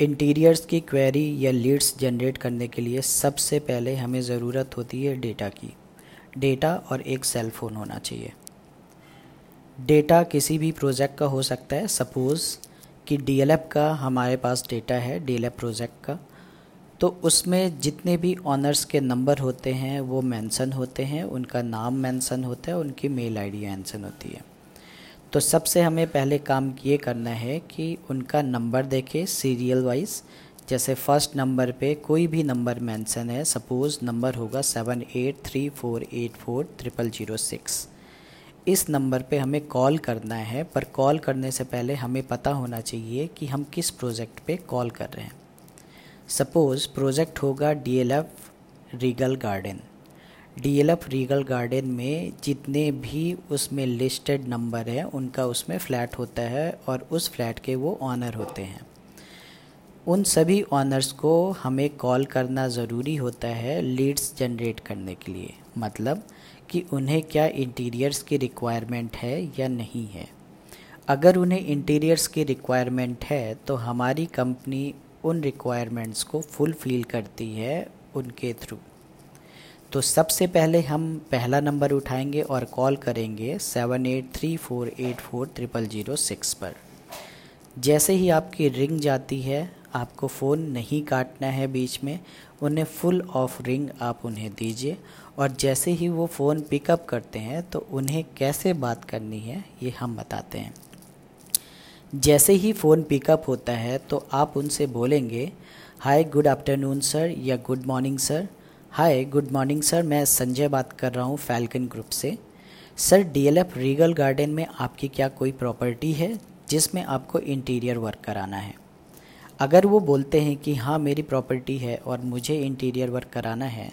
Interiors की query या leads generate करने के लिए सबसे पहले हमें ज़रूरत होती है डेटा की। डेटा और एक सेल फ़ोन होना चाहिए। डेटा किसी भी प्रोजेक्ट का हो सकता है। सपोज़ कि डीएलएफ का हमारे पास डेटा है डीएलएफ प्रोजेक्ट का। तो उसमें जितने भी ऑनर्स के नंबर होते हैं, वो मेंशन होते हैं, उनका नाम मेंशन होता है, उनकी मेल आईडी मेंशन होती है। तो सबसे हमें पहले काम ये करना है कि उनका नंबर देखें सीरियल वाइज जैसे फ़र्स्ट नंबर पे कोई भी नंबर मेंशन है सपोज़ नंबर होगा seven eight three four eight four triple zero six इस नंबर पे हमें कॉल करना है, पर कॉल करने से पहले हमें पता होना चाहिए कि हम किस प्रोजेक्ट पे कॉल कर रहे हैं। सपोज़ प्रोजेक्ट होगा D L F Regal Garden D L F Regal Garden में जितने भी उसमें लिस्टेड नंबर हैं, उनका उसमें फ़्लैट होता है और उस फ्लैट के वो ऑनर होते हैं। उन सभी ऑनर्स को हमें कॉल करना ज़रूरी होता है लीड्स जनरेट करने के लिए। मतलब कि उन्हें क्या इंटीरियर्स की रिक्वायरमेंट है या नहीं है। अगर उन्हें इंटीरियर्स की रिक्वायरमेंट है तो हमारी कंपनी उन रिक्वायरमेंट्स को फुलफ़िल करती है उनके थ्रू। तो सबसे पहले हम पहला नंबर उठाएँगे और कॉल करेंगे seven eight three four eight four triple zero six पर। जैसे ही आपकी रिंग जाती है, आपको फ़ोन नहीं काटना है बीच में, उन्हें फुल ऑफ़ रिंग आप उन्हें दीजिए। और जैसे ही वो फ़ोन पिकअप करते हैं तो उन्हें कैसे बात करनी है, ये हम बताते हैं। जैसे ही फ़ोन पिकअप होता है तो आप उनसे बोलेंगे हाय गुड आफ्टरनून सर या good morning sir hi good morning sir मैं संजय बात कर रहा हूँ फैल्कन ग्रुप से। सर डीएलएफ रीगल गार्डन में आपकी क्या कोई प्रॉपर्टी है, जिसमें आपको इंटीरियर वर्क कराना है? अगर वो बोलते हैं कि हाँ मेरी प्रॉपर्टी है और मुझे इंटीरियर वर्क कराना है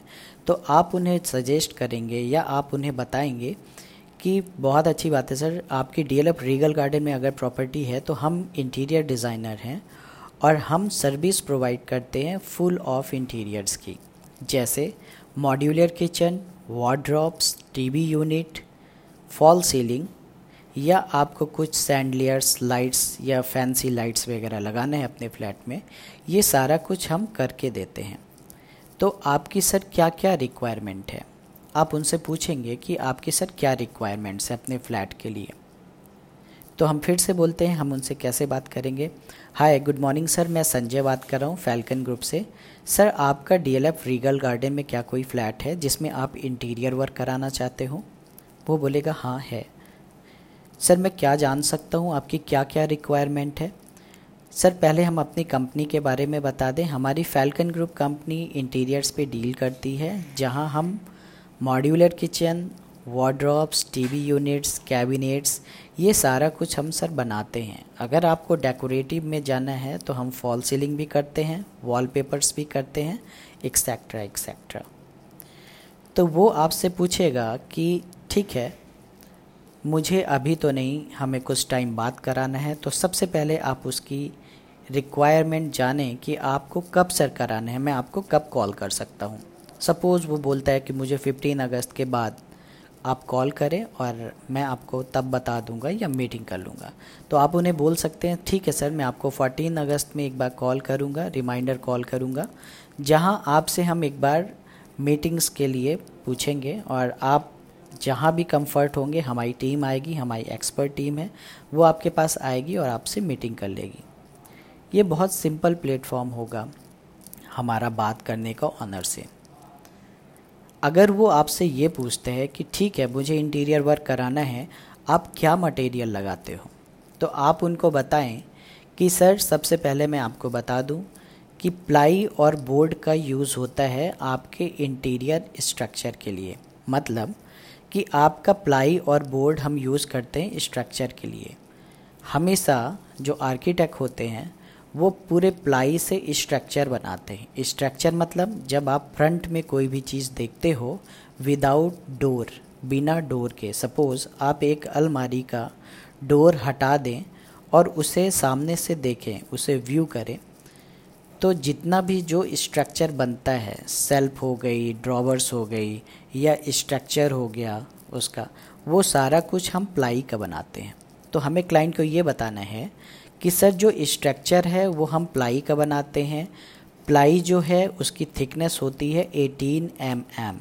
तो आप उन्हें सजेस्ट करेंगे या आप उन्हें बताएँगे कि बहुत अच्छी बात है सर आपकी डी एल रीगल गार्डन में अगर प्रॉपर्टी है तो हम इंटीरियर डिज़ाइनर हैं और हम सर्विस प्रोवाइड करते हैं फुल ऑफ़ इंटीरियर्स की। जैसे modular kitchen wardrobes TV unit, fall ceiling, या आपको कुछ सैंडलियर्स लाइट्स या फैंसी लाइट्स वगैरह लगाना है अपने फ्लैट में, ये सारा कुछ हम करके देते हैं। तो आपकी सर क्या क्या रिक्वायरमेंट है? आप उनसे पूछेंगे कि आपकी सर क्या रिक्वायरमेंट्स है अपने फ्लैट के लिए। तो हम फिर से बोलते हैं, हम उनसे कैसे बात करेंगे? हाय गुड मॉर्निंग सर मैं संजय बात कर रहा हूँ फैल्कन ग्रुप से। सर आपका D L F Regal Garden में क्या कोई फ्लैट है जिसमें आप इंटीरियर वर्क कराना चाहते हो? वो बोलेगा हाँ है। सर मैं क्या जान सकता हूँ, आपकी क्या क्या रिक्वायरमेंट है? सर पहले हम अपनी कंपनी के बारे में बता दें। हमारी फैल्कन ग्रुप कंपनी इंटीरियर्स पे डील करती है, जहाँ हम modular kitchen wardrobes TV units cabinets ये सारा कुछ हम सर बनाते हैं। अगर आपको डेकोरेटिव में जाना है तो हम फॉल सीलिंग भी करते हैं वॉलपेपर्स भी करते हैं एक्सेट्रा एक्सेट्रा तो वो आपसे पूछेगा कि, ठीक है, मुझे अभी तो नहीं, हमें कुछ टाइम बात कराना है। तो सबसे पहले आप उसकी रिक्वायरमेंट जाने कि आपको कब सर कराना है। मैं आपको कब कॉल कर सकता हूँ। सपोज़ वो बोलता है कि मुझे 15 अगस्त के बाद आप कॉल करें और मैं आपको तब बता दूँगा या मीटिंग कर लूँगा। तो आप उन्हें बोल सकते हैं, ठीक है सर, मैं आपको 14 अगस्त में एक बार कॉल करूँगा रिमाइंडर कॉल करूँगा, जहाँ आपसे हम एक बार मीटिंग्स के लिए पूछेंगे और आप जहाँ भी कंफर्ट होंगे, हमारी टीम आएगी, हमारी एक्सपर्ट टीम है, वो आपके पास आएगी और आपसे मीटिंग कर लेगी। ये बहुत सिंपल प्लेटफॉर्म होगा हमारा बात करने का ऑनर से। अगर वो आपसे ये पूछते हैं कि ठीक है, मुझे इंटीरियर वर्क कराना है, आप क्या मटेरियल लगाते हो? तो आप उनको बताएँ कि, सर, सबसे पहले मैं आपको बता दूँ कि प्लाई और बोर्ड का यूज़ होता है आपके इंटीरियर स्ट्रक्चर के लिए। मतलब कि आपका प्लाई और बोर्ड हम यूज़ करते हैं स्ट्रक्चर के लिए। हमेशा जो आर्किटेक्ट होते हैं वो पूरे प्लाई से स्ट्रक्चर बनाते हैं। स्ट्रक्चर मतलब जब आप फ्रंट में कोई भी चीज़ देखते हो विदाउट डोर बिना डोर के सपोज़ आप एक अलमारी का डोर हटा दें और उसे सामने से देखें, उसे व्यू करें तो जितना भी जो स्ट्रक्चर बनता है सेल्फ हो गई ड्रॉवर्स हो गई, या स्ट्रक्चर हो गया उसका, वो सारा कुछ हम प्लाई का बनाते हैं। तो हमें क्लाइंट को ये बताना है कि सर जो स्ट्रक्चर है, वो हम प्लाई का बनाते हैं। प्लाई जो है, उसकी थिकनेस होती है 18 M M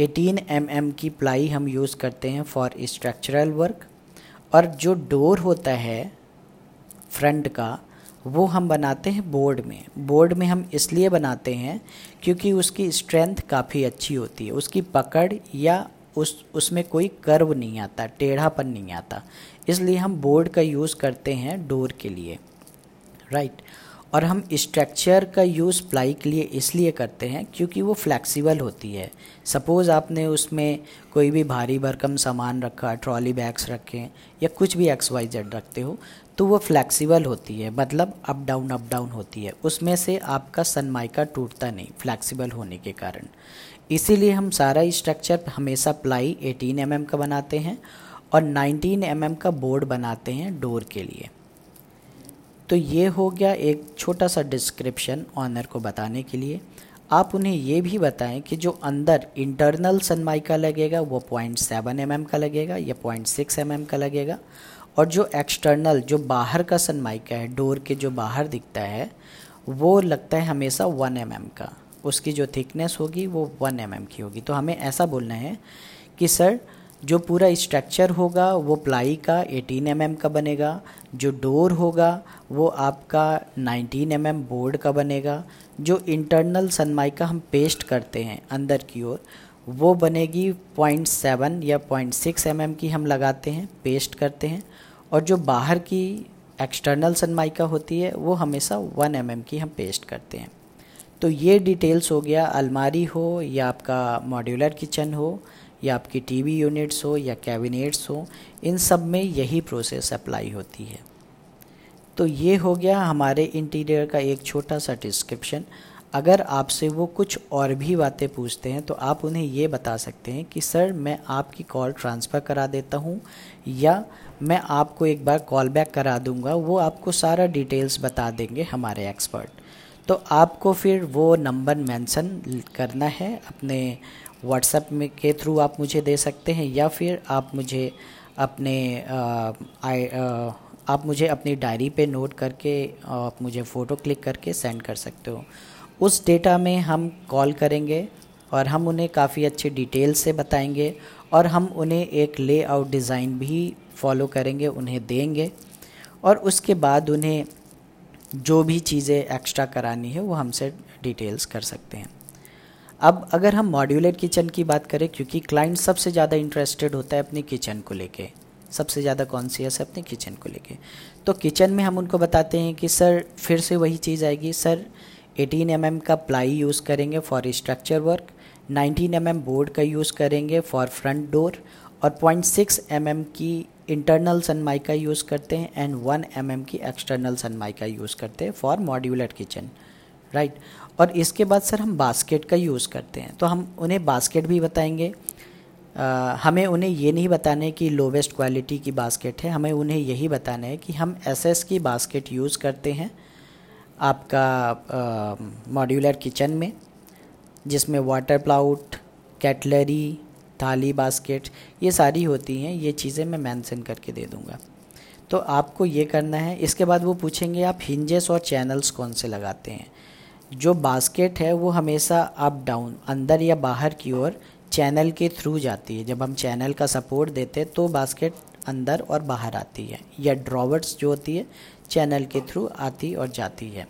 eighteen M M की प्लाई हम यूज़ करते हैं फॉर स्ट्रक्चरल वर्क और जो डोर होता है फ्रंट का, वो हम बनाते हैं बोर्ड में। बोर्ड में हम इसलिए बनाते हैं क्योंकि उसकी स्ट्रेंथ काफ़ी अच्छी होती है। उसकी पकड़ या उस, उसमें कोई कर्व नहीं आता, टेढ़ापन नहीं आता। इसलिए हम बोर्ड का यूज़ करते हैं डोर के लिए राइट और हम स्ट्रक्चर का यूज़ प्लाई के लिए इसलिए करते हैं क्योंकि वो फ्लैक्सिबल होती है। सपोज़ आपने उसमें कोई भी भारी भरकम सामान रखा, ट्रॉली बैग्स रखे या कुछ भी एक्स वाई जेड रखते हो तो वो फ्लैक्सिबल होती है मतलब अप डाउन अप डाउन होती है। उसमें से आपका सनमाइका टूटता नहीं, फ्लैक्सिबल होने के कारण। इसीलिए हम सारा स्ट्रक्चर हमेशा प्लाई 18 एम mm का बनाते हैं और 19 एम mm का बोर्ड बनाते हैं डोर के लिए। तो ये हो गया एक छोटा सा डिस्क्रिप्शन ऑनर को बताने के लिए। आप उन्हें ये भी बताएँ कि जो अंदर इंटरनल सनमाइका लगेगा, वो पॉइंट सेवन एम का लगेगा या पॉइंट सिक्स एम का लगेगा। और जो एक्सटर्नल जो बाहर का सनमाइका है डोर के जो बाहर दिखता है, वो लगता है हमेशा वन एम का। उसकी जो थिकनेस होगी, वो वन एम mm की होगी। तो हमें ऐसा बोलना है कि सर, जो पूरा स्ट्रक्चर होगा, वो प्लाई का 18 एम mm का बनेगा, जो डोर होगा, वो आपका 19 एम mm बोर्ड का बनेगा। जो इंटरनल सनमाइका हम पेस्ट करते हैं अंदर की ओर, वो बनेगी 0.7 या 0.6 एम mm की हम लगाते हैं पेस्ट करते हैं। और जो बाहर की एक्सटर्नल सनमाइका होती है, वो हमेशा 1 एम mm की हम पेस्ट करते हैं। तो ये डिटेल्स हो गया, अलमारी हो या आपका मॉड्यूलर किचन हो या आपकी टीवी यूनिट्स हो या कैबिनेट्स हो, इन सब में यही प्रोसेस अप्लाई होती है। तो ये हो गया हमारे इंटीरियर का एक छोटा सा डिस्क्रिप्शन अगर आपसे वो कुछ और भी बातें पूछते हैं तो आप उन्हें ये बता सकते हैं कि, सर, मैं आपकी कॉल ट्रांसफ़र करा देता हूँ या मैं आपको एक बार कॉल बैक करा दूँगा, वो आपको सारा डिटेल्स बता देंगे हमारे एक्सपर्ट तो आपको फिर वो नंबर मेंशन करना है अपने व्हाट्सएप में के थ्रू आप मुझे दे सकते हैं या फिर आप मुझे अपने आ, आ, आप मुझे अपनी डायरी पे नोट करके आप मुझे फ़ोटो क्लिक करके सेंड कर सकते हो। उस डेटा में हम कॉल करेंगे और हम उन्हें काफ़ी अच्छे डिटेल से बताएँगे और हम उन्हें एक लेआउट डिज़ाइन भी फॉलो करेंगे उन्हें देंगे और उसके बाद उन्हें जो भी चीज़ें एक्स्ट्रा करानी है, वो हमसे डिटेल्स कर सकते हैं। अब अगर हम मॉड्यूलर किचन की बात करें, क्योंकि क्लाइंट सबसे ज़्यादा इंटरेस्टेड होता है अपनी किचन को लेके। सबसे ज़्यादा कॉन्सियस है अपने किचन को लेके। तो किचन में हम उनको बताते हैं कि, सर, फिर से वही चीज़ आएगी। सर 18 एम mm का प्लाई यूज़ करेंगे for structure work 19 M mm board का यूज़ करेंगे फॉर फ्रंट डोर और 0.6 एम mm की इंटरनल सनमाइका यूज़ करते हैं एंड वन एम mm की एक्सटर्नल सनमाइका यूज़ करते हैं फॉर मॉड्यूलर किचन राइट और इसके बाद सर हम बास्केट का यूज़ करते हैं। तो हम उन्हें बास्केट भी बताएँगे। आ, हमें उन्हें ये नहीं बताना है कि लोवेस्ट क्वालिटी की बास्केट है। हमें उन्हें यही बताना है कि हम एसएस की बास्केट यूज़ करते हैं आपका मॉड्यूलर किचन में जिसमें वाटर प्लाउट कैटलरी थाली, बास्केट, ये सारी होती हैं, ये चीज़ें मैं मेंशन करके दे दूँगा। तो आपको ये करना है, इसके बाद वो पूछेंगे, आप हिंजेस और चैनल्स कौन से लगाते हैं? जो बास्केट है, वो हमेशा अप डाउन अंदर या बाहर की ओर चैनल के थ्रू जाती है। जब हम चैनल का सपोर्ट देते हैं तो बास्केट अंदर और बाहर आती है, या ड्रॉवर्स जो होती है चैनल के थ्रू आती और जाती है।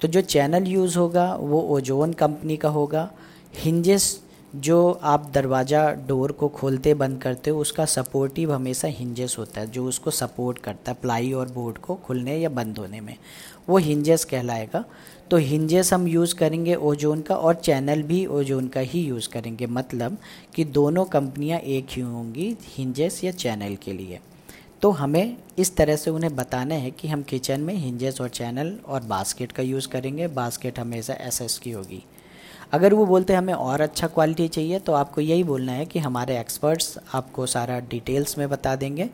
तो जो चैनल यूज़ होगा, वो ओजोन कंपनी का होगा। हिंजेस जो आप दरवाज़ा डोर को खोलते, बंद करते हो, उसका सपोर्टिव हमेशा हिंजेस होता है। जो उसको सपोर्ट करता है प्लाई और बोर्ड को खुलने या बंद होने में, वो हिंजेस कहलाएगा। तो हिंजेस हम यूज़ करेंगे ओजोन का और चैनल भी ओजोन का ही यूज़ करेंगे। मतलब कि दोनों कंपनियाँ एक ही होंगी हिंजेस या चैनल के लिए। तो हमें इस तरह से उन्हें बताना है कि हम किचन में हिंजेस और चैनल और बास्केट का यूज़ करेंगे। बास्केट हमेशा एस की होगी। अगर वो बोलते हैं, हमें और अच्छा क्वालिटी चाहिए तो आपको यही बोलना है कि हमारे एक्सपर्ट्स आपको सारा डिटेल्स में बता देंगे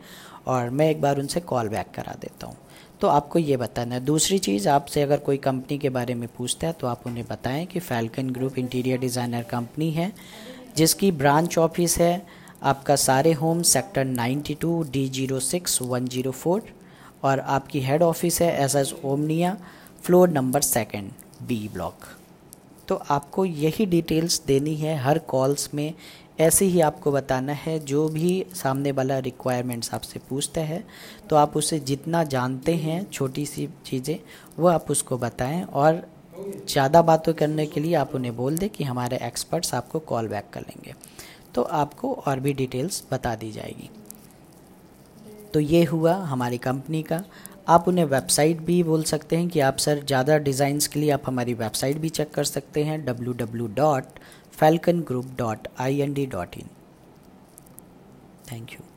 और मैं एक बार उनसे कॉल बैक करा देता हूँ। तो आपको ये बताना है। दूसरी चीज़, आपसे अगर कोई कंपनी के बारे में पूछता है तो आप उन्हें बताएँ कि Falcon Group interior designer company है, जिसकी ब्रांच ऑफ़िस है आपका सारे home sector 92 D zero six one zero four और आपकी हेड ऑफ़िस है S S Omnia floor number second B block तो आपको यही डिटेल्स देनी है हर कॉल्स में। ऐसे ही आपको बताना है, जो भी सामने वाला रिक्वायरमेंट्स आपसे पूछता है तो आप उसे जितना जानते हैं, छोटी सी चीज़ें, वो आप उसको बताएँ और ज़्यादा बातों करने के लिए आप उन्हें बोल दें कि हमारे एक्सपर्ट्स आपको कॉल बैक कर लेंगे। तो आपको और भी डिटेल्स बता दी जाएगी। तो ये हुआ हमारी कंपनी का। आप उन्हें वेबसाइट भी बोल सकते हैं कि आप सर, ज़्यादा डिज़ाइंस के लिए आप हमारी वेबसाइट भी चेक कर सकते हैं W W dot Falcon Group dot I N D dot in thank you.